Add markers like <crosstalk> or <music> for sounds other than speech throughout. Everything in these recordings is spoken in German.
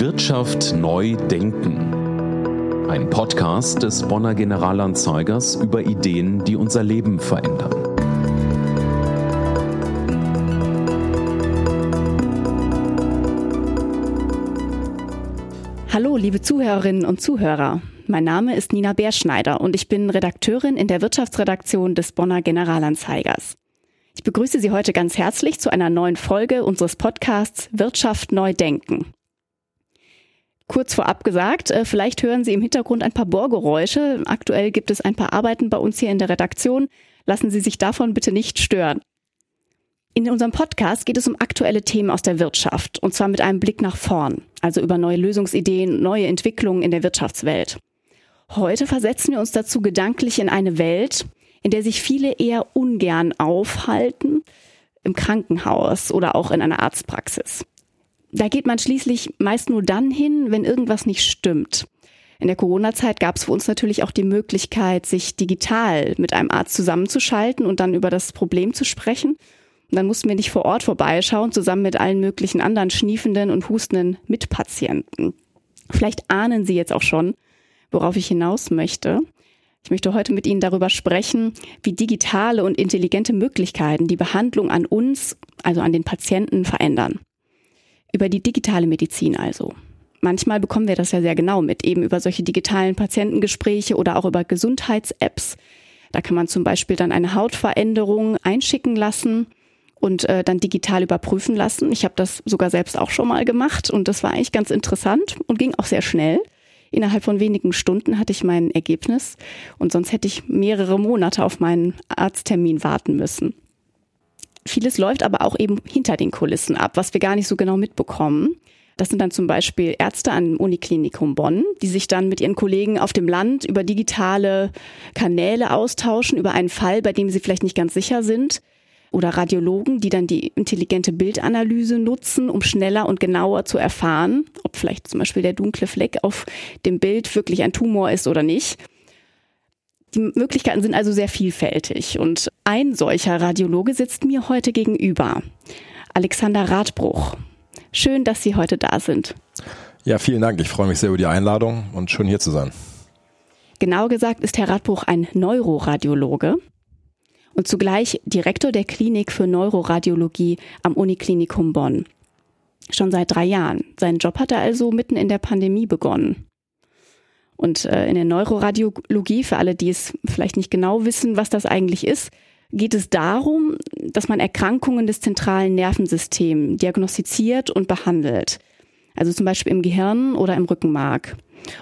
Wirtschaft neu denken. Ein Podcast des Bonner Generalanzeigers über Ideen, die unser Leben verändern. Hallo, liebe Zuhörerinnen und Zuhörer. Mein Name ist Nina Beerschneider und ich bin Redakteurin in der Wirtschaftsredaktion des Bonner Generalanzeigers. Ich begrüße Sie heute ganz herzlich zu einer neuen Folge unseres Podcasts Wirtschaft neu denken. Kurz vorab gesagt, äh, vielleicht hören Sie im Hintergrund ein paar Bohrgeräusche. Aktuell gibt es ein paar Arbeiten bei uns hier in der Redaktion. Lassen Sie sich davon bitte nicht stören. In unserem Podcast geht es um aktuelle Themen aus der Wirtschaft und zwar mit einem Blick nach vorn, also über neue Lösungsideen, neue Entwicklungen in der Wirtschaftswelt. Heute versetzen wir uns dazu gedanklich in eine Welt, in der sich viele eher ungern aufhalten, im Krankenhaus oder auch in einer Arztpraxis. Da geht man schließlich meist nur dann hin, wenn irgendwas nicht stimmt. In der Corona-Zeit gab es für uns natürlich auch die Möglichkeit, sich digital mit einem Arzt zusammenzuschalten und dann über das Problem zu sprechen. Und dann mussten wir nicht vor Ort vorbeischauen, zusammen mit allen möglichen anderen schniefenden und hustenden Mitpatienten. Vielleicht ahnen Sie jetzt auch schon, worauf ich hinaus möchte. Ich möchte heute mit Ihnen darüber sprechen, wie digitale und intelligente Möglichkeiten die Behandlung an uns, also an den Patienten, verändern. Über die digitale Medizin also. Manchmal bekommen wir das ja sehr genau mit, eben über solche digitalen Patientengespräche oder auch über Gesundheits-Apps. Da kann man zum Beispiel dann eine Hautveränderung einschicken lassen und äh, dann digital überprüfen lassen. Ich habe das sogar selbst auch schon mal gemacht und das war eigentlich ganz interessant und ging auch sehr schnell. Innerhalb von wenigen Stunden hatte ich mein Ergebnis und sonst hätte ich mehrere Monate auf meinen Arzttermin warten müssen. Vieles läuft aber auch eben hinter den Kulissen ab, was wir gar nicht so genau mitbekommen. Das sind dann zum Beispiel Ärzte am Uniklinikum Bonn, die sich dann mit ihren Kollegen auf dem Land über digitale Kanäle austauschen, über einen Fall, bei dem sie vielleicht nicht ganz sicher sind oder Radiologen, die dann die intelligente Bildanalyse nutzen, um schneller und genauer zu erfahren, ob vielleicht zum Beispiel der dunkle Fleck auf dem Bild wirklich ein Tumor ist oder nicht. Die Möglichkeiten sind also sehr vielfältig und ein solcher Radiologe sitzt mir heute gegenüber. Alexander Radbruch. Schön, dass Sie heute da sind. Ja, vielen Dank. Ich freue mich sehr über die Einladung und schön hier zu sein. Genau gesagt ist Herr Radbruch ein Neuroradiologe und zugleich Direktor der Klinik für Neuroradiologie am Uniklinikum Bonn. Schon seit drei Jahren. Seinen Job hat er also mitten in der Pandemie begonnen. Und äh, in der Neuroradiologie, für alle, die es vielleicht nicht genau wissen, was das eigentlich ist, geht es darum, dass man Erkrankungen des zentralen Nervensystems diagnostiziert und behandelt. Also zum Beispiel im Gehirn oder im Rückenmark.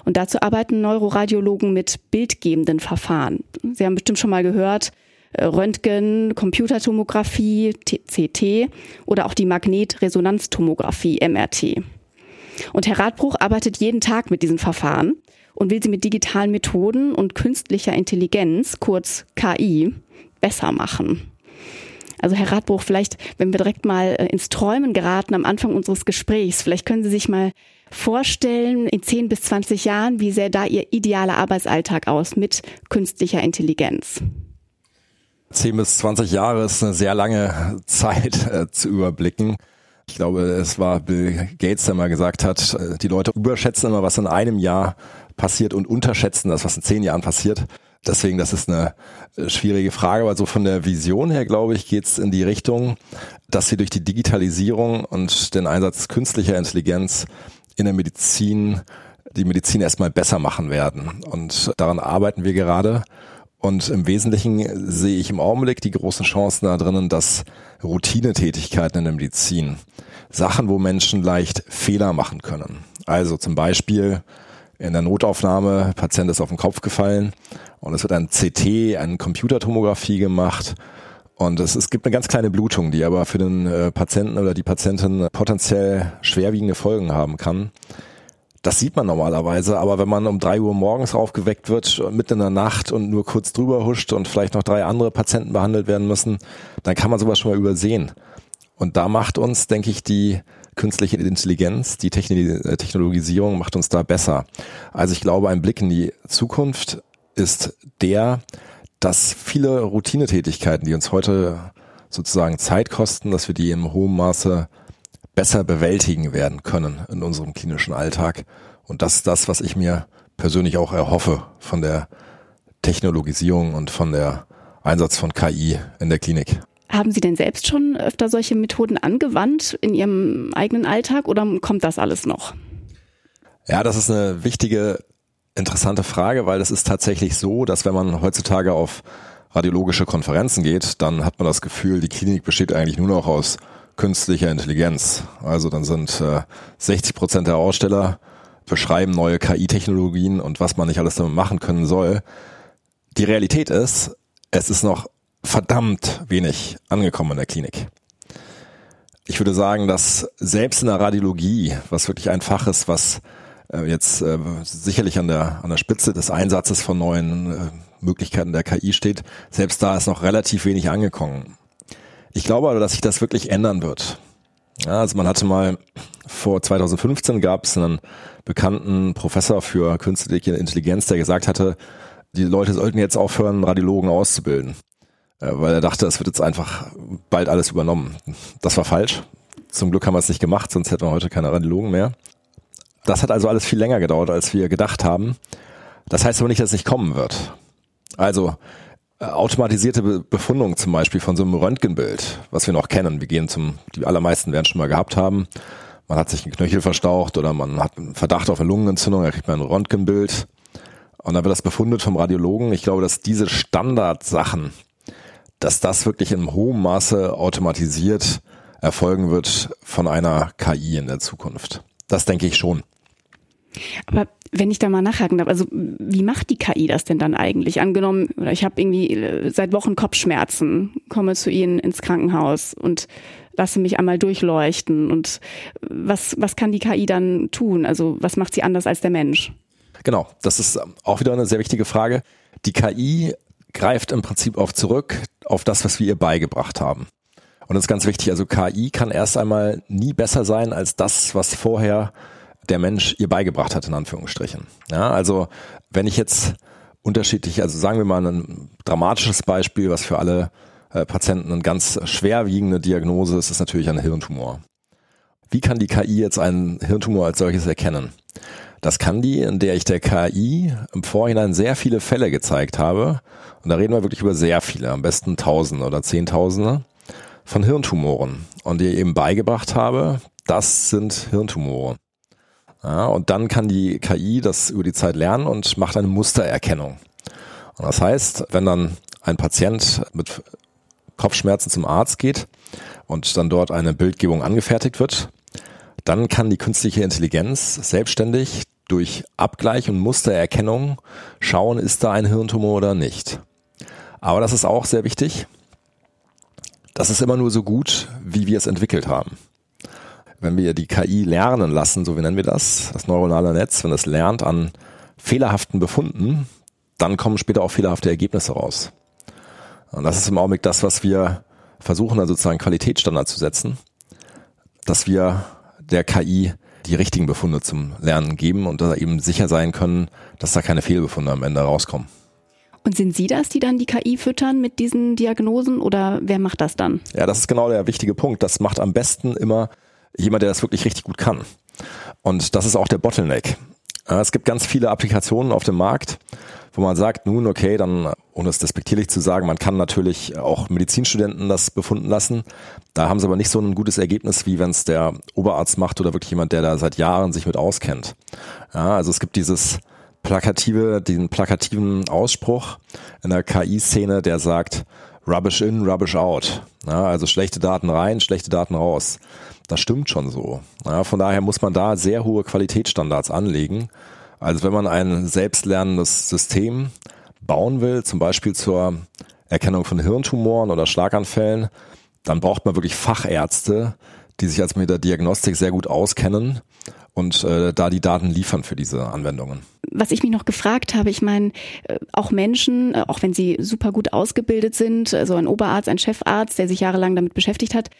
Und dazu arbeiten Neuroradiologen mit bildgebenden Verfahren. Sie haben bestimmt schon mal gehört, äh, Röntgen, Computertomographie, CT oder auch die Magnetresonanztomographie, MRT. Und Herr Radbruch arbeitet jeden Tag mit diesen Verfahren und will sie mit digitalen Methoden und künstlicher Intelligenz, kurz KI, besser machen. Also Herr Radbruch, vielleicht, wenn wir direkt mal äh, ins Träumen geraten am Anfang unseres Gesprächs, vielleicht können Sie sich mal vorstellen, in 10 bis 20 Jahren, wie sähe da Ihr idealer Arbeitsalltag aus mit künstlicher Intelligenz? 10 bis 20 Jahre ist eine sehr lange <laughs> Zeit äh, zu überblicken. Ich glaube, es war Bill Gates, der mal gesagt hat, äh, die Leute überschätzen immer, was in einem Jahr passiert und unterschätzen das, was in zehn Jahren passiert. Deswegen, das ist eine äh, schwierige Frage, aber so von der Vision her, glaube ich, geht es in die Richtung, dass wir durch die Digitalisierung und den Einsatz künstlicher Intelligenz in der Medizin die Medizin erstmal besser machen werden. Und daran arbeiten wir gerade. Und im Wesentlichen sehe ich im Augenblick die großen Chancen da drinnen, dass Routinetätigkeiten in der Medizin, Sachen, wo Menschen leicht Fehler machen können. Also zum Beispiel in der Notaufnahme, Patient ist auf den Kopf gefallen und es wird ein CT, eine Computertomographie gemacht und es, es gibt eine ganz kleine Blutung, die aber für den äh, Patienten oder die Patientin potenziell schwerwiegende Folgen haben kann. Das sieht man normalerweise, aber wenn man um drei Uhr morgens aufgeweckt wird, mitten in der Nacht und nur kurz drüber huscht und vielleicht noch drei andere Patienten behandelt werden müssen, dann kann man sowas schon mal übersehen. Und da macht uns, denke ich, die künstliche Intelligenz, die äh, Technologisierung macht uns da besser. Also ich glaube, ein Blick in die Zukunft ist der, dass viele Routinetätigkeiten, die uns heute sozusagen Zeit kosten, dass wir die im hohen Maße besser bewältigen werden können in unserem klinischen Alltag. Und das ist das, was ich mir persönlich auch erhoffe von der Technologisierung und von der Einsatz von KI in der Klinik. Haben Sie denn selbst schon öfter solche Methoden angewandt in Ihrem eigenen Alltag oder kommt das alles noch? Ja, das ist eine wichtige, interessante Frage, weil es ist tatsächlich so, dass wenn man heutzutage auf radiologische Konferenzen geht, dann hat man das Gefühl, die Klinik besteht eigentlich nur noch aus künstlicher Intelligenz. Also dann sind äh, 60 Prozent der Aussteller beschreiben neue KI-Technologien und was man nicht alles damit machen können soll. Die Realität ist, es ist noch verdammt wenig angekommen in der Klinik. Ich würde sagen, dass selbst in der Radiologie, was wirklich ein Fach ist, was äh, jetzt äh, sicherlich an der, an der Spitze des Einsatzes von neuen äh, Möglichkeiten der KI steht, selbst da ist noch relativ wenig angekommen. Ich glaube aber, dass sich das wirklich ändern wird. Ja, also man hatte mal vor 2015 gab es einen bekannten Professor für künstliche Intelligenz, der gesagt hatte, die Leute sollten jetzt aufhören, Radiologen auszubilden, weil er dachte, es wird jetzt einfach bald alles übernommen. Das war falsch. Zum Glück haben wir es nicht gemacht, sonst hätten wir heute keine Radiologen mehr. Das hat also alles viel länger gedauert, als wir gedacht haben. Das heißt aber nicht, dass es nicht kommen wird. Also äh, automatisierte Befundung zum Beispiel von so einem Röntgenbild, was wir noch kennen. Wir gehen zum, die allermeisten werden schon mal gehabt haben. Man hat sich einen Knöchel verstaucht oder man hat einen Verdacht auf eine Lungenentzündung, da kriegt man ein Röntgenbild und dann wird das befundet vom Radiologen. Ich glaube, dass diese Standardsachen, dass das wirklich in hohem Maße automatisiert erfolgen wird von einer KI in der Zukunft. Das denke ich schon. Aber wenn ich da mal nachhaken darf, also wie macht die KI das denn dann eigentlich? Angenommen, oder ich habe irgendwie äh, seit Wochen Kopfschmerzen, komme zu Ihnen ins Krankenhaus und lasse mich einmal durchleuchten. Und was, was kann die KI dann tun? Also was macht sie anders als der Mensch? Genau, das ist auch wieder eine sehr wichtige Frage. Die KI greift im Prinzip auf zurück auf das, was wir ihr beigebracht haben. Und das ist ganz wichtig. Also KI kann erst einmal nie besser sein als das, was vorher der Mensch ihr beigebracht hat, in Anführungsstrichen. Ja, also wenn ich jetzt unterschiedlich, also sagen wir mal ein dramatisches Beispiel, was für alle äh, Patienten eine ganz schwerwiegende Diagnose ist, ist natürlich ein Hirntumor. Wie kann die KI jetzt einen Hirntumor als solches erkennen? Das kann die, in der ich der KI im Vorhinein sehr viele Fälle gezeigt habe. Und da reden wir wirklich über sehr viele, am besten Tausende oder Zehntausende von Hirntumoren. Und die eben beigebracht habe, das sind Hirntumore. Ja, und dann kann die KI das über die Zeit lernen und macht eine Mustererkennung. Und das heißt, wenn dann ein Patient mit Kopfschmerzen zum Arzt geht und dann dort eine Bildgebung angefertigt wird, dann kann die künstliche Intelligenz selbstständig durch Abgleich und Mustererkennung schauen, ist da ein Hirntumor oder nicht. Aber das ist auch sehr wichtig. Das ist immer nur so gut, wie wir es entwickelt haben wenn wir die KI lernen lassen, so wie nennen wir das, das neuronale Netz, wenn es lernt an fehlerhaften Befunden, dann kommen später auch fehlerhafte Ergebnisse raus. Und das ist im Augenblick das, was wir versuchen, also sozusagen Qualitätsstandard zu setzen, dass wir der KI die richtigen Befunde zum Lernen geben und da eben sicher sein können, dass da keine Fehlbefunde am Ende rauskommen. Und sind Sie das, die dann die KI füttern mit diesen Diagnosen oder wer macht das dann? Ja, das ist genau der wichtige Punkt. Das macht am besten immer jemand, der das wirklich richtig gut kann. Und das ist auch der Bottleneck. Es gibt ganz viele Applikationen auf dem Markt, wo man sagt, nun, okay, dann, ohne es despektierlich zu sagen, man kann natürlich auch Medizinstudenten das befunden lassen. Da haben sie aber nicht so ein gutes Ergebnis, wie wenn es der Oberarzt macht oder wirklich jemand, der da seit Jahren sich mit auskennt. Ja, also es gibt dieses plakative, diesen plakativen Ausspruch in der KI-Szene, der sagt, Rubbish in, Rubbish out. Ja, also schlechte Daten rein, schlechte Daten raus. Das stimmt schon so. Ja, von daher muss man da sehr hohe Qualitätsstandards anlegen. Also wenn man ein selbstlernendes System bauen will, zum Beispiel zur Erkennung von Hirntumoren oder Schlaganfällen, dann braucht man wirklich Fachärzte, die sich als mit der Diagnostik sehr gut auskennen und äh, da die Daten liefern für diese Anwendungen. Was ich mich noch gefragt habe, ich meine, äh, auch Menschen, äh, auch wenn sie super gut ausgebildet sind, so also ein Oberarzt, ein Chefarzt, der sich jahrelang damit beschäftigt hat,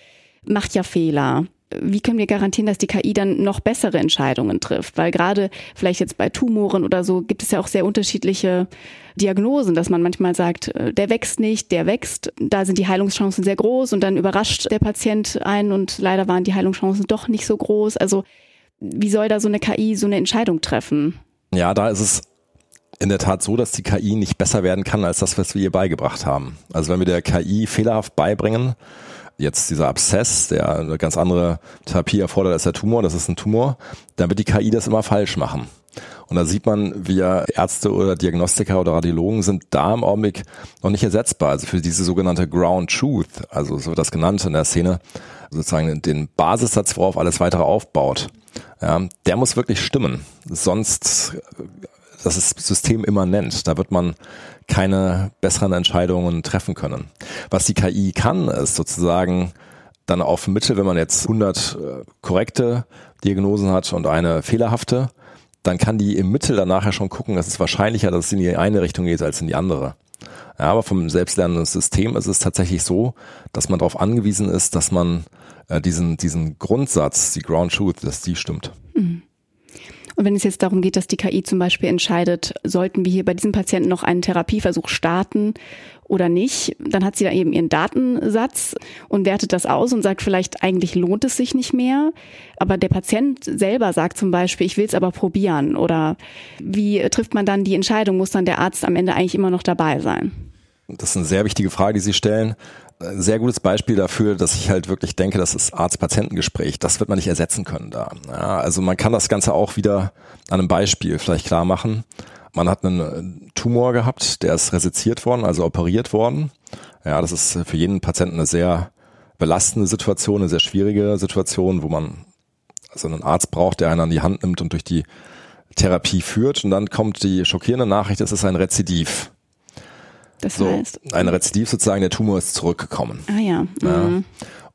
macht ja Fehler wie können wir garantieren, dass die KI dann noch bessere Entscheidungen trifft? Weil gerade vielleicht jetzt bei Tumoren oder so gibt es ja auch sehr unterschiedliche Diagnosen, dass man manchmal sagt, äh, der wächst nicht, der wächst, da sind die Heilungschancen sehr groß und dann überrascht der Patient einen und leider waren die Heilungschancen doch nicht so groß. Also wie soll da so eine KI so eine Entscheidung treffen? Ja, da ist es in der Tat so, dass die KI nicht besser werden kann als das, was wir ihr beigebracht haben. Also wenn wir der KI fehlerhaft beibringen, jetzt dieser Abszess, der eine ganz andere Therapie erfordert als der Tumor, das ist ein Tumor, dann wird die KI das immer falsch machen. Und da sieht man, wir Ärzte oder Diagnostiker oder Radiologen sind da im Augenblick noch nicht ersetzbar. Also für diese sogenannte Ground Truth, also so wird das genannt in der Szene, sozusagen den Basissatz, worauf alles weitere aufbaut. Ja, der muss wirklich stimmen. Sonst, das ist System immanent. Da wird man keine besseren Entscheidungen treffen können. Was die KI kann, ist sozusagen dann auf Mittel, wenn man jetzt 100 äh, korrekte Diagnosen hat und eine fehlerhafte, dann kann die im Mittel dann nachher schon gucken, dass es wahrscheinlicher, dass es in die eine Richtung geht als in die andere. Ja, aber vom selbstlernenden System ist es tatsächlich so, dass man darauf angewiesen ist, dass man äh, diesen, diesen Grundsatz, die Ground Truth, dass die stimmt. Mhm. Wenn es jetzt darum geht, dass die KI zum Beispiel entscheidet, sollten wir hier bei diesem Patienten noch einen Therapieversuch starten oder nicht, dann hat sie da eben ihren Datensatz und wertet das aus und sagt vielleicht, eigentlich lohnt es sich nicht mehr. Aber der Patient selber sagt zum Beispiel, ich will es aber probieren. Oder wie trifft man dann die Entscheidung? Muss dann der Arzt am Ende eigentlich immer noch dabei sein? Das ist eine sehr wichtige Frage, die Sie stellen sehr gutes Beispiel dafür, dass ich halt wirklich denke, das ist Arzt-Patientengespräch. Das wird man nicht ersetzen können da. Ja, also man kann das Ganze auch wieder an einem Beispiel vielleicht klar machen. Man hat einen äh, Tumor gehabt, der ist resiziert worden, also operiert worden. Ja, das ist für jeden Patienten eine sehr belastende Situation, eine sehr schwierige Situation, wo man also einen Arzt braucht, der einen an die Hand nimmt und durch die Therapie führt. Und dann kommt die schockierende Nachricht, es ist ein Rezidiv. Das so, heißt. Ein Rezidiv sozusagen, der Tumor ist zurückgekommen. Ah ja. Mhm. ja.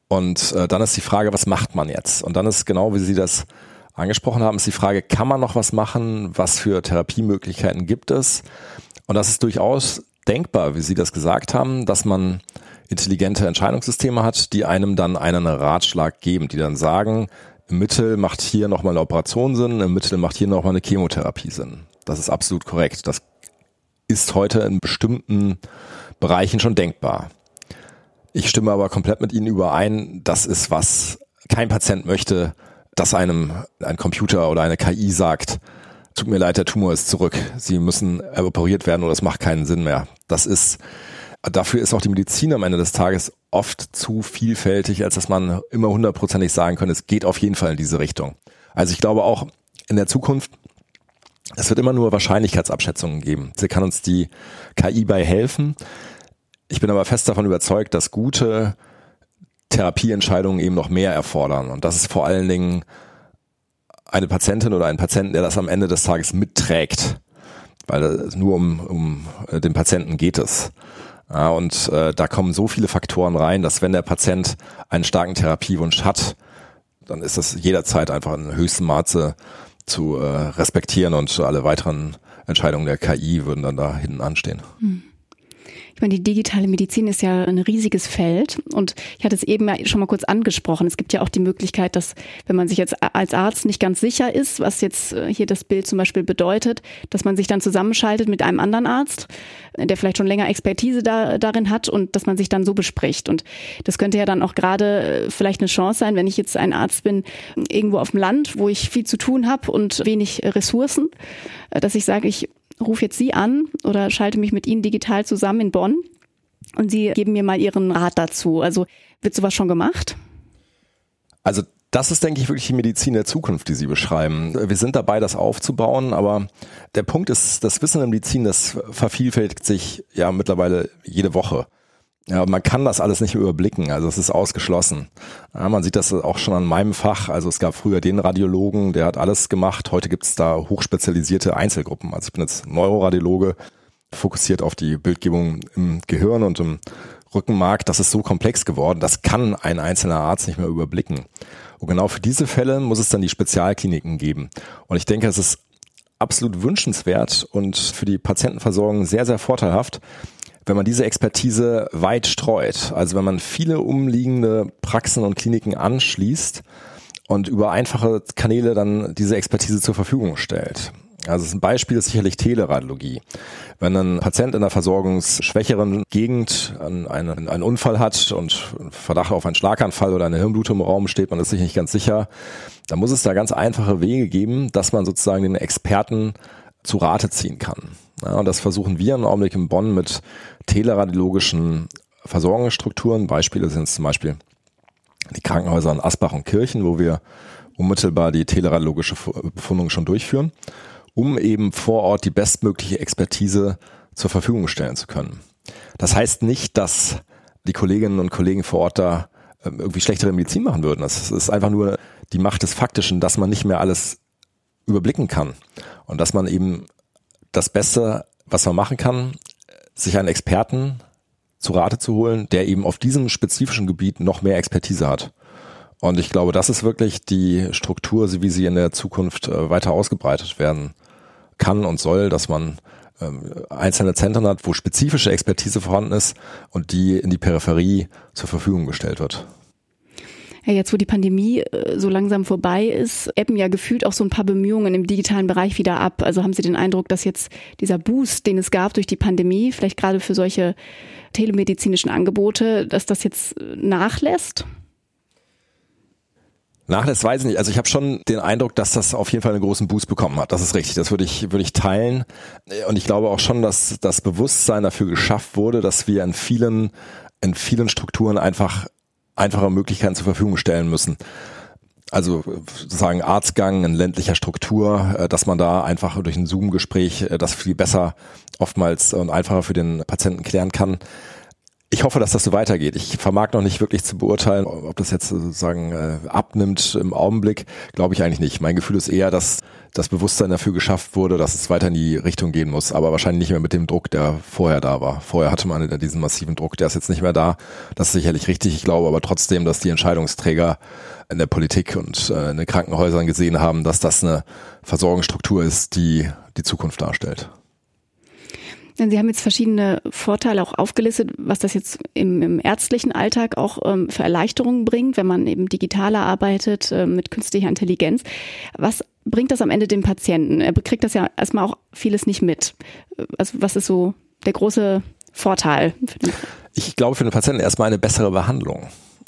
Und äh, dann ist die Frage, was macht man jetzt? Und dann ist genau, wie Sie das angesprochen haben, ist die Frage, kann man noch was machen? Was für Therapiemöglichkeiten gibt es? Und das ist durchaus denkbar, wie Sie das gesagt haben, dass man intelligente Entscheidungssysteme hat, die einem dann einen Ratschlag geben, die dann sagen, im Mittel macht hier nochmal eine Operation Sinn, im Mittel macht hier nochmal eine Chemotherapie Sinn. Das ist absolut korrekt. Das ist heute in bestimmten Bereichen schon denkbar. Ich stimme aber komplett mit Ihnen überein, das ist was kein Patient möchte, dass einem ein Computer oder eine KI sagt, tut mir leid, der Tumor ist zurück, Sie müssen operiert werden oder es macht keinen Sinn mehr. Das ist, dafür ist auch die Medizin am Ende des Tages oft zu vielfältig, als dass man immer hundertprozentig sagen kann, es geht auf jeden Fall in diese Richtung. Also ich glaube auch in der Zukunft es wird immer nur Wahrscheinlichkeitsabschätzungen geben. Sie kann uns die KI bei helfen. Ich bin aber fest davon überzeugt, dass gute Therapieentscheidungen eben noch mehr erfordern. Und das ist vor allen Dingen eine Patientin oder ein Patient, der das am Ende des Tages mitträgt. Weil nur um, um den Patienten geht es. Ja, und äh, da kommen so viele Faktoren rein, dass wenn der Patient einen starken Therapiewunsch hat, dann ist das jederzeit einfach in höchstem Maße zu äh, respektieren und alle weiteren Entscheidungen der KI würden dann da hinten anstehen. Hm. Ich meine, die digitale Medizin ist ja ein riesiges Feld und ich hatte es eben schon mal kurz angesprochen. Es gibt ja auch die Möglichkeit, dass wenn man sich jetzt als Arzt nicht ganz sicher ist, was jetzt äh, hier das Bild zum Beispiel bedeutet, dass man sich dann zusammenschaltet mit einem anderen Arzt, der vielleicht schon länger Expertise da, darin hat und dass man sich dann so bespricht. Und das könnte ja dann auch gerade äh, vielleicht eine Chance sein, wenn ich jetzt ein Arzt bin, irgendwo auf dem Land, wo ich viel zu tun habe und wenig Ressourcen, äh, dass ich sage, ich rufe jetzt Sie an oder schalte mich mit Ihnen digital zusammen in Bonn und Sie geben mir mal Ihren Rat dazu. Also wird sowas schon gemacht? Also das ist, denke ich, wirklich die Medizin der Zukunft, die Sie beschreiben. Wir sind dabei, das aufzubauen, aber der Punkt ist, das Wissen in der Medizin, das vervielfältigt sich ja mittlerweile jede Woche. Ja, man kann das alles nicht überblicken, also es ist ausgeschlossen. Ja, man sieht das auch schon an meinem Fach. Also es gab früher den Radiologen, der hat alles gemacht. Heute gibt es da hochspezialisierte Einzelgruppen. Also ich bin jetzt Neuroradiologe, fokussiert auf die Bildgebung im Gehirn und im Rückenmark. Das ist so komplex geworden, das kann ein einzelner Arzt nicht mehr überblicken. Und genau für diese Fälle muss es dann die Spezialkliniken geben. Und ich denke, es ist absolut wünschenswert und für die Patientenversorgung sehr, sehr vorteilhaft, wenn man diese Expertise weit streut. Also wenn man viele umliegende Praxen und Kliniken anschließt und über einfache Kanäle dann diese Expertise zur Verfügung stellt. Also ein Beispiel ist sicherlich Teleradiologie. Wenn ein Patient in einer versorgungsschwächeren Gegend einen, einen Unfall hat und Verdacht auf einen Schlaganfall oder eine Hirnblutung im Raum steht, man ist sich nicht ganz sicher, dann muss es da ganz einfache Wege geben, dass man sozusagen den Experten zu Rate ziehen kann. Ja, und das versuchen wir im Augenblick in Bonn mit teleradiologischen Versorgungsstrukturen. Beispiele sind zum Beispiel die Krankenhäuser in Asbach und Kirchen, wo wir unmittelbar die teleradiologische Befundung schon durchführen, um eben vor Ort die bestmögliche Expertise zur Verfügung stellen zu können. Das heißt nicht, dass die Kolleginnen und Kollegen vor Ort da ähm, irgendwie schlechtere Medizin machen würden. Das ist einfach nur die Macht des Faktischen, dass man nicht mehr alles überblicken kann und dass man eben das Beste, was man machen kann, sich einen Experten zu Rate zu holen, der eben auf diesem spezifischen Gebiet noch mehr Expertise hat. Und ich glaube, das ist wirklich die Struktur, wie sie in der Zukunft äh, weiter ausgebreitet werden kann und soll, dass man ähm, einzelne Zentren hat, wo spezifische Expertise vorhanden ist und die in die Peripherie zur Verfügung gestellt wird. Ja, jetzt wo die Pandemie äh, so langsam vorbei ist, ebben ja gefühlt auch so ein paar Bemühungen im digitalen Bereich wieder ab. Also haben Sie den Eindruck, dass jetzt dieser Boost, den es gab durch die Pandemie, vielleicht gerade für solche telemedizinischen Angebote, dass das jetzt nachlässt? Nachlässt weiß ich nicht. Also ich habe schon den Eindruck, dass das auf jeden Fall einen großen Boost bekommen hat. Das ist richtig. Das würde ich, würde ich teilen. Und ich glaube auch schon, dass das Bewusstsein dafür geschafft wurde, dass wir in vielen, in vielen Strukturen einfach einfache Möglichkeiten zur Verfügung stellen müssen. Also sozusagen Arztgang in ländlicher Struktur, äh, dass man da einfach durch ein Zoom-Gespräch äh, das viel besser oftmals und einfacher für den Patienten klären kann. Ich hoffe, dass das so weitergeht. Ich vermag noch nicht wirklich zu beurteilen, ob das jetzt sozusagen äh, abnimmt im Augenblick. Glaube ich eigentlich nicht. Mein Gefühl ist eher, dass das Bewusstsein dafür geschafft wurde, dass es weiter in die Richtung gehen muss, aber wahrscheinlich nicht mehr mit dem Druck, der vorher da war. Vorher hatte man diesen massiven Druck, der ist jetzt nicht mehr da. Das ist sicherlich richtig. Ich glaube aber trotzdem, dass die Entscheidungsträger in der Politik und äh, in den Krankenhäusern gesehen haben, dass das eine Versorgungsstruktur ist, die die Zukunft darstellt. Sie haben jetzt verschiedene Vorteile auch aufgelistet, was das jetzt im, im ärztlichen Alltag auch ähm, für Erleichterungen bringt, wenn man eben digitaler arbeitet äh, mit künstlicher Intelligenz. Was bringt das am Ende dem Patienten? Er kriegt das ja erstmal auch vieles nicht mit. Also was ist so der große Vorteil? ich glaube für den Patienten erstmal eine bessere Behandlung.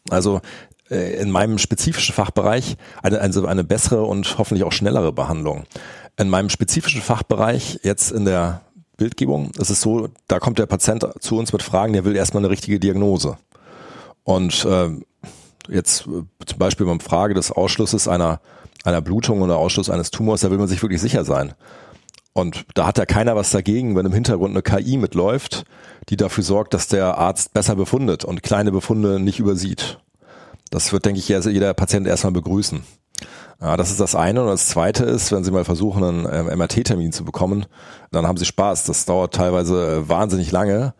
Also äh, in meinem spezifischen Fachbereich eine, also eine bessere und hoffentlich auch schnellere Behandlung. In meinem spezifischen Fachbereich jetzt in der Bildgebung ist es so, da kommt der Patient zu uns mit Fragen, der will erstmal eine richtige Diagnose. Und äh, jetzt zum Beispiel beim Frage des Ausschlusses einer, einer Blutung oder Ausschluss eines Tumors, da will man sich wirklich sicher sein. Und da hat ja keiner was dagegen, wenn im Hintergrund eine KI mitläuft, die dafür sorgt, dass der Arzt besser befundet und kleine Befunde nicht übersieht. Das wird, denke ich, jeder Patient erstmal begrüßen. Ja, das ist das eine. Und das zweite ist, wenn Sie mal versuchen, einen ähm, MRT-Termin zu bekommen, dann haben Sie Spaß. Das dauert teilweise äh, wahnsinnig lange.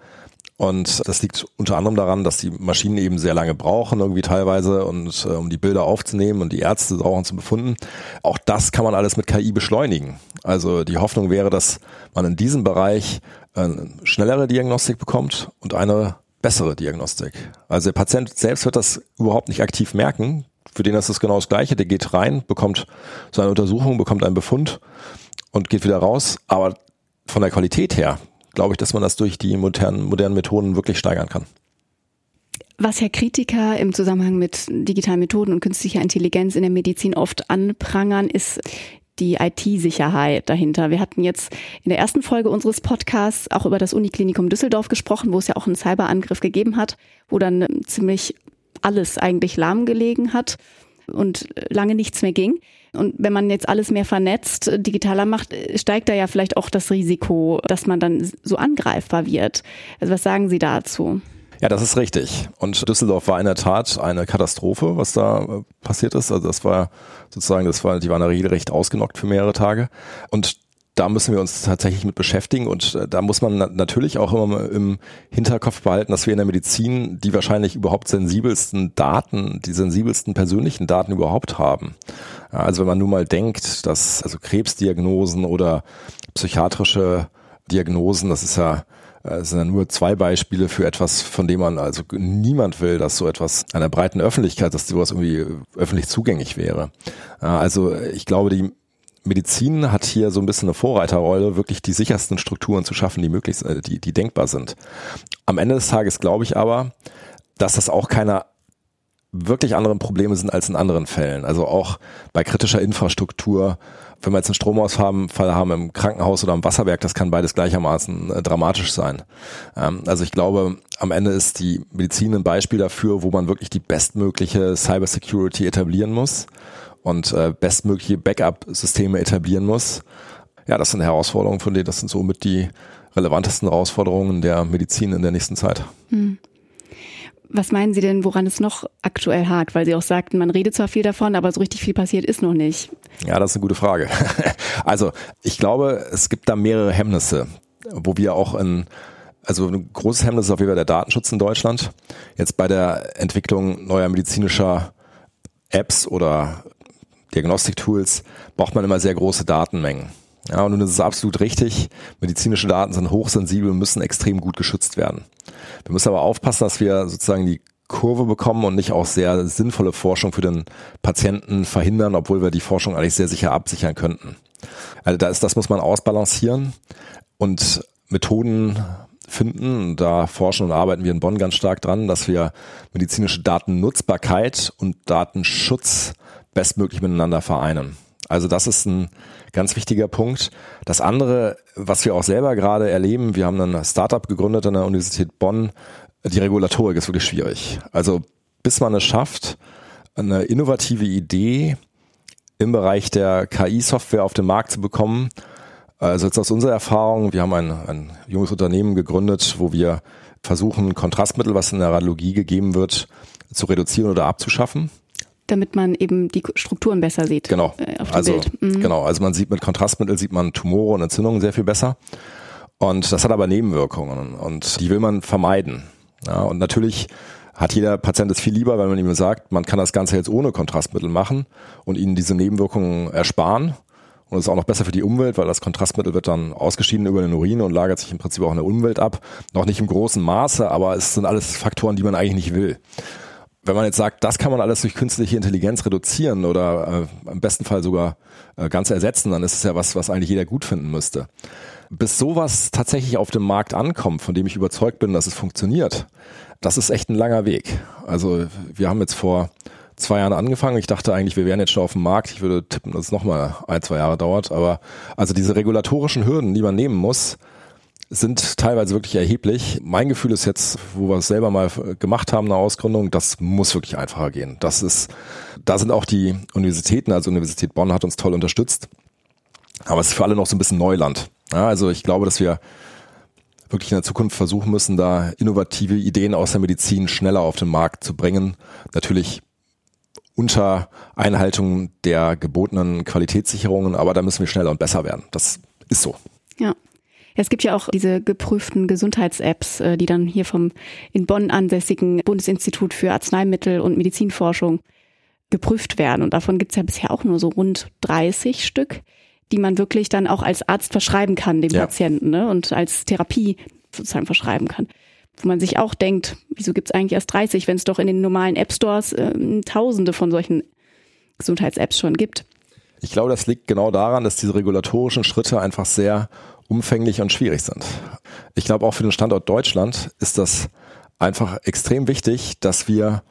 Und das liegt unter anderem daran, dass die Maschinen eben sehr lange brauchen, irgendwie teilweise, und äh, um die Bilder aufzunehmen und die Ärzte brauchen zu befunden. Auch das kann man alles mit KI beschleunigen. Also die Hoffnung wäre, dass man in diesem Bereich eine schnellere Diagnostik bekommt und eine bessere Diagnostik. Also der Patient selbst wird das überhaupt nicht aktiv merken für den ist es genau das Gleiche. Der geht rein, bekommt seine Untersuchung, bekommt einen Befund und geht wieder raus. Aber von der Qualität her glaube ich, dass man das durch die modernen, modernen Methoden wirklich steigern kann. Was Herr Kritiker im Zusammenhang mit digitalen Methoden und künstlicher Intelligenz in der Medizin oft anprangern, ist die IT-Sicherheit dahinter. Wir hatten jetzt in der ersten Folge unseres Podcasts auch über das Uniklinikum Düsseldorf gesprochen, wo es ja auch einen Cyberangriff gegeben hat, wo dann ziemlich alles eigentlich lahmgelegen hat und lange nichts mehr ging. Und wenn man jetzt alles mehr vernetzt, digitaler macht, steigt da ja vielleicht auch das Risiko, dass man dann so angreifbar wird. Also was sagen Sie dazu? Ja, das ist richtig. Und Düsseldorf war in der Tat eine Katastrophe, was da äh, passiert ist. Also das war sozusagen, das war, die waren regelrecht ausgenockt für mehrere Tage. Und da müssen wir uns tatsächlich mit beschäftigen und äh, da muss man natürlich auch immer im Hinterkopf behalten, dass wir in der Medizin die wahrscheinlich überhaupt sensibelsten Daten, die sensibelsten persönlichen Daten überhaupt haben. Also wenn man nur mal denkt, dass also Krebsdiagnosen oder psychiatrische Diagnosen, das ist ja das sind ja nur zwei Beispiele für etwas, von dem man also niemand will, dass so etwas einer breiten Öffentlichkeit, dass sowas irgendwie öffentlich zugänglich wäre. Also ich glaube, die Medizin hat hier so ein bisschen eine Vorreiterrolle, wirklich die sichersten Strukturen zu schaffen, die möglich, äh, die, die denkbar sind. Am Ende des Tages glaube ich aber, dass das auch keine wirklich anderen Probleme sind als in anderen Fällen. Also auch bei kritischer Infrastruktur, wenn wir jetzt einen Stromausfall haben im Krankenhaus oder im Wasserwerk, das kann beides gleichermaßen äh, dramatisch sein. Ähm, also ich glaube, am Ende ist die Medizin ein Beispiel dafür, wo man wirklich die bestmögliche Cybersecurity etablieren muss und äh, bestmögliche Backup-Systeme etablieren muss. Ja, das sind Herausforderungen, von denen das sind somit die relevantesten Herausforderungen der Medizin in der nächsten Zeit. Hm. Was meinen Sie denn, woran es noch aktuell hakt? Weil Sie auch sagten, man redet zwar viel davon, aber so richtig viel passiert ist noch nicht. Ja, das ist eine gute Frage. <laughs> Also ich glaube, es gibt da mehrere Hemmnisse, wo wir auch in also ein großes Hemmnis ist auf jeden Fall der Datenschutz in Deutschland. Jetzt bei der Entwicklung neuer medizinischer Apps oder Diagnostiktools braucht man immer sehr große Datenmengen. Ja, und das ist absolut richtig. Medizinische Daten sind hochsensibel und müssen extrem gut geschützt werden. Wir müssen aber aufpassen, dass wir sozusagen die Kurve bekommen und nicht auch sehr sinnvolle Forschung für den Patienten verhindern, obwohl wir die Forschung eigentlich sehr sicher absichern könnten. Also da ist, das muss man ausbalancieren und Methoden finden. Da forschen und arbeiten wir in Bonn ganz stark dran, dass wir medizinische Datennutzbarkeit und Datenschutz bestmöglich miteinander vereinen. Also das ist ein ganz wichtiger Punkt. Das andere, was wir auch selber gerade erleben, wir haben ein Startup gegründet an der Universität Bonn. Die Regulatorik ist wirklich schwierig. Also bis man es schafft, eine innovative Idee im Bereich der KI-Software auf den Markt zu bekommen. Also jetzt aus unserer Erfahrung, wir haben ein, ein junges Unternehmen gegründet, wo wir versuchen, Kontrastmittel, was in der Radiologie gegeben wird, zu reduzieren oder abzuschaffen damit man eben die Strukturen besser sieht. Genau. Äh, auf dem also, Bild. Mhm. Genau. Also man sieht mit Kontrastmittel sieht man Tumore und Entzündungen sehr viel besser. Und das hat aber Nebenwirkungen und die will man vermeiden. Ja, und natürlich hat jeder Patient es viel lieber, wenn man ihm sagt, man kann das Ganze jetzt ohne Kontrastmittel machen und ihnen diese Nebenwirkungen ersparen. Und es ist auch noch besser für die Umwelt, weil das Kontrastmittel wird dann ausgeschieden über den Urin und lagert sich im Prinzip auch in der Umwelt ab. Noch nicht im großen Maße, aber es sind alles Faktoren, die man eigentlich nicht will wenn man jetzt sagt, das kann man alles durch künstliche Intelligenz reduzieren oder äh, im besten Fall sogar äh, ganz ersetzen, dann ist es ja was, was eigentlich jeder gut finden müsste. Bis sowas tatsächlich auf dem Markt ankommt, von dem ich überzeugt bin, dass es funktioniert, das ist echt ein langer Weg. Also wir haben jetzt vor zwei Jahren angefangen. Ich dachte eigentlich, wir wären jetzt schon auf dem Markt. Ich würde tippen, dass es nochmal ein, zwei Jahre dauert. Aber also diese regulatorischen Hürden, die man nehmen muss, sind teilweise wirklich erheblich. Mein Gefühl ist jetzt, wo wir es selber mal gemacht haben, eine Ausgründung, das muss wirklich einfacher gehen. Das ist, da sind auch die Universitäten, also Universität Bonn hat uns toll unterstützt. Aber es ist für alle noch so ein bisschen Neuland. Ja, also ich glaube, dass wir wirklich in der Zukunft versuchen müssen, da innovative Ideen aus der Medizin schneller auf den Markt zu bringen. Natürlich unter Einhaltung der gebotenen Qualitätssicherungen, aber da müssen wir schneller und besser werden. Das ist so. Ja. Es gibt ja auch diese geprüften Gesundheits-Apps, äh, die dann hier vom in Bonn ansässigen Bundesinstitut für Arzneimittel und Medizinforschung geprüft werden. Und davon gibt es ja bisher auch nur so rund 30 Stück, die man wirklich dann auch als Arzt verschreiben kann, dem ja. Patienten, ne? und als Therapie sozusagen verschreiben kann. Wo man sich auch denkt, wieso gibt es eigentlich erst 30, wenn es doch in den normalen App-Stores äh, tausende von solchen Gesundheits-Apps schon gibt. Ich glaube, das liegt genau daran, dass diese regulatorischen Schritte einfach sehr umfänglich und schwierig sind. Ich glaube, auch für den Standort Deutschland ist das einfach extrem wichtig, dass wir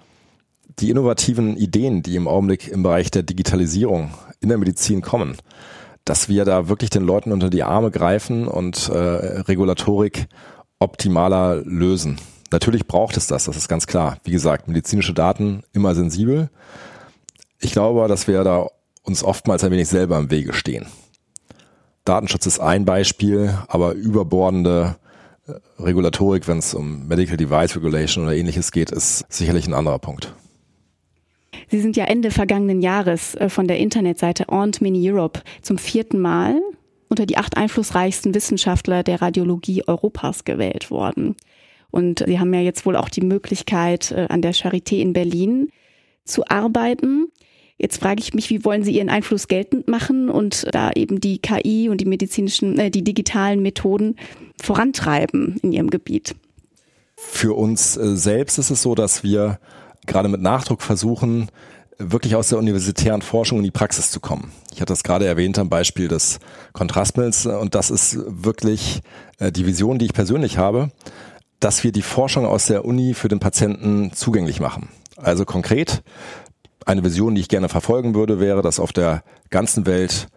die innovativen Ideen, die im Augenblick im Bereich der Digitalisierung in der Medizin kommen, dass wir da wirklich den Leuten unter die Arme greifen und äh, Regulatorik optimaler lösen. Natürlich braucht es das, das ist ganz klar. Wie gesagt, medizinische Daten immer sensibel. Ich glaube, dass wir da uns oftmals ein wenig selber im Wege stehen. Datenschutz ist ein Beispiel, aber überbordende äh, Regulatorik, wenn es um Medical Device Regulation oder ähnliches geht, ist sicherlich ein anderer Punkt. Sie sind ja Ende vergangenen Jahres äh, von der Internetseite Aunt Mini Europe zum vierten Mal unter die acht einflussreichsten Wissenschaftler der Radiologie Europas gewählt worden. Und Sie haben ja jetzt wohl auch die Möglichkeit, äh, an der Charité in Berlin zu arbeiten. Jetzt frage ich mich, wie wollen Sie Ihren Einfluss geltend machen und da eben die KI und die medizinischen, äh, die digitalen Methoden vorantreiben in Ihrem Gebiet? Für uns äh, selbst ist es so, dass wir gerade mit Nachdruck versuchen, wirklich aus der universitären Forschung in die Praxis zu kommen. Ich hatte das gerade erwähnt am Beispiel des Kontrastmills und das ist wirklich äh, die Vision, die ich persönlich habe, dass wir die Forschung aus der Uni für den Patienten zugänglich machen. Also konkret, eine Vision, die ich gerne verfolgen würde, wäre, dass auf der ganzen Welt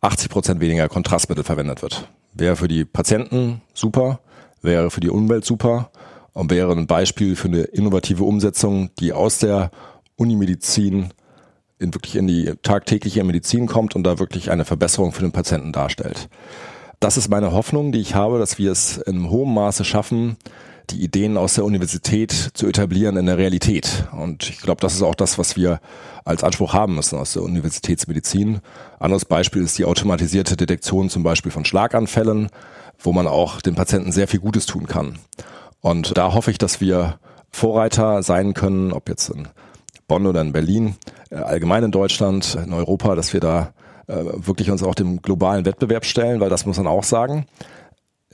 80 Prozent weniger Kontrastmittel verwendet wird. Wäre für die Patienten super, wäre für die Umwelt super und wäre ein Beispiel für eine innovative Umsetzung, die aus der Unimedizin in wirklich in die tagtägliche Medizin kommt und da wirklich eine Verbesserung für den Patienten darstellt. Das ist meine Hoffnung, die ich habe, dass wir es in hohem Maße schaffen, die Ideen aus der Universität zu etablieren in der Realität. Und ich glaube, das ist auch das, was wir als Anspruch haben müssen aus der Universitätsmedizin. Anderes Beispiel ist die automatisierte Detektion zum Beispiel von Schlaganfällen, wo man auch den Patienten sehr viel Gutes tun kann. Und da hoffe ich, dass wir Vorreiter sein können, ob jetzt in Bonn oder in Berlin, äh, allgemein in Deutschland, in Europa, dass wir da äh, wirklich uns auch dem globalen Wettbewerb stellen, weil das muss man auch sagen.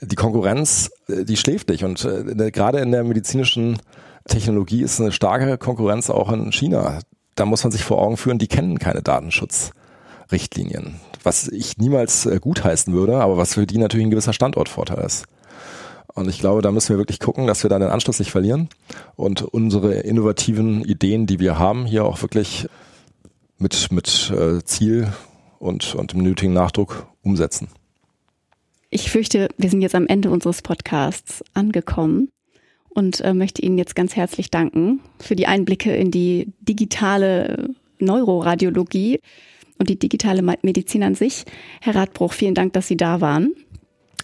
Die Konkurrenz, äh, die schläft nicht und gerade in der medizinischen Technologie ist eine starke Konkurrenz auch in China. Da muss man sich vor Augen führen, die kennen keine Datenschutzrichtlinien. Was ich niemals gutheißen würde, aber was für die natürlich ein gewisser Standortvorteil ist. Und ich glaube, da müssen wir wirklich gucken, dass wir da den Anschluss nicht verlieren und unsere innovativen Ideen, die wir haben, hier auch wirklich mit, mit äh, Ziel und, und dem nötigen Nachdruck umsetzen. Ich fürchte, wir sind jetzt am Ende unseres Podcasts angekommen und äh, möchte Ihnen jetzt ganz herzlich danken für die Einblicke in die digitale Neuroradiologie und die digitale Medizin an sich. Herr Radbruch, vielen Dank, dass Sie da waren.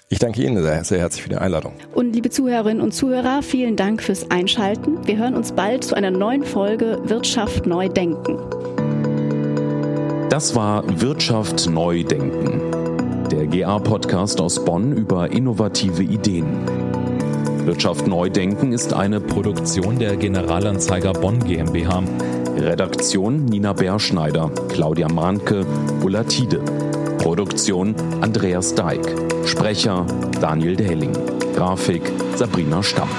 Ich danke Ihnen sehr, sehr herzlich für die Einladung. Und liebe Zuhörerinnen und Zuhörer, vielen Dank fürs Einschalten. Wir hören uns bald zu einer neuen Folge Wirtschaft neu denken. Das war Wirtschaft neu denken. Der GA-Podcast aus Bonn über innovative Ideen. Wirtschaft neu denken ist eine Produktion der Generalanzeiger Bonn GmbH. Redaktion Nina Berschneider, Claudia Mahnke, Ulla Tiede. Produktion Andreas Dijk. Sprecher Daniel Dähling. Grafik Sabrina Stamp.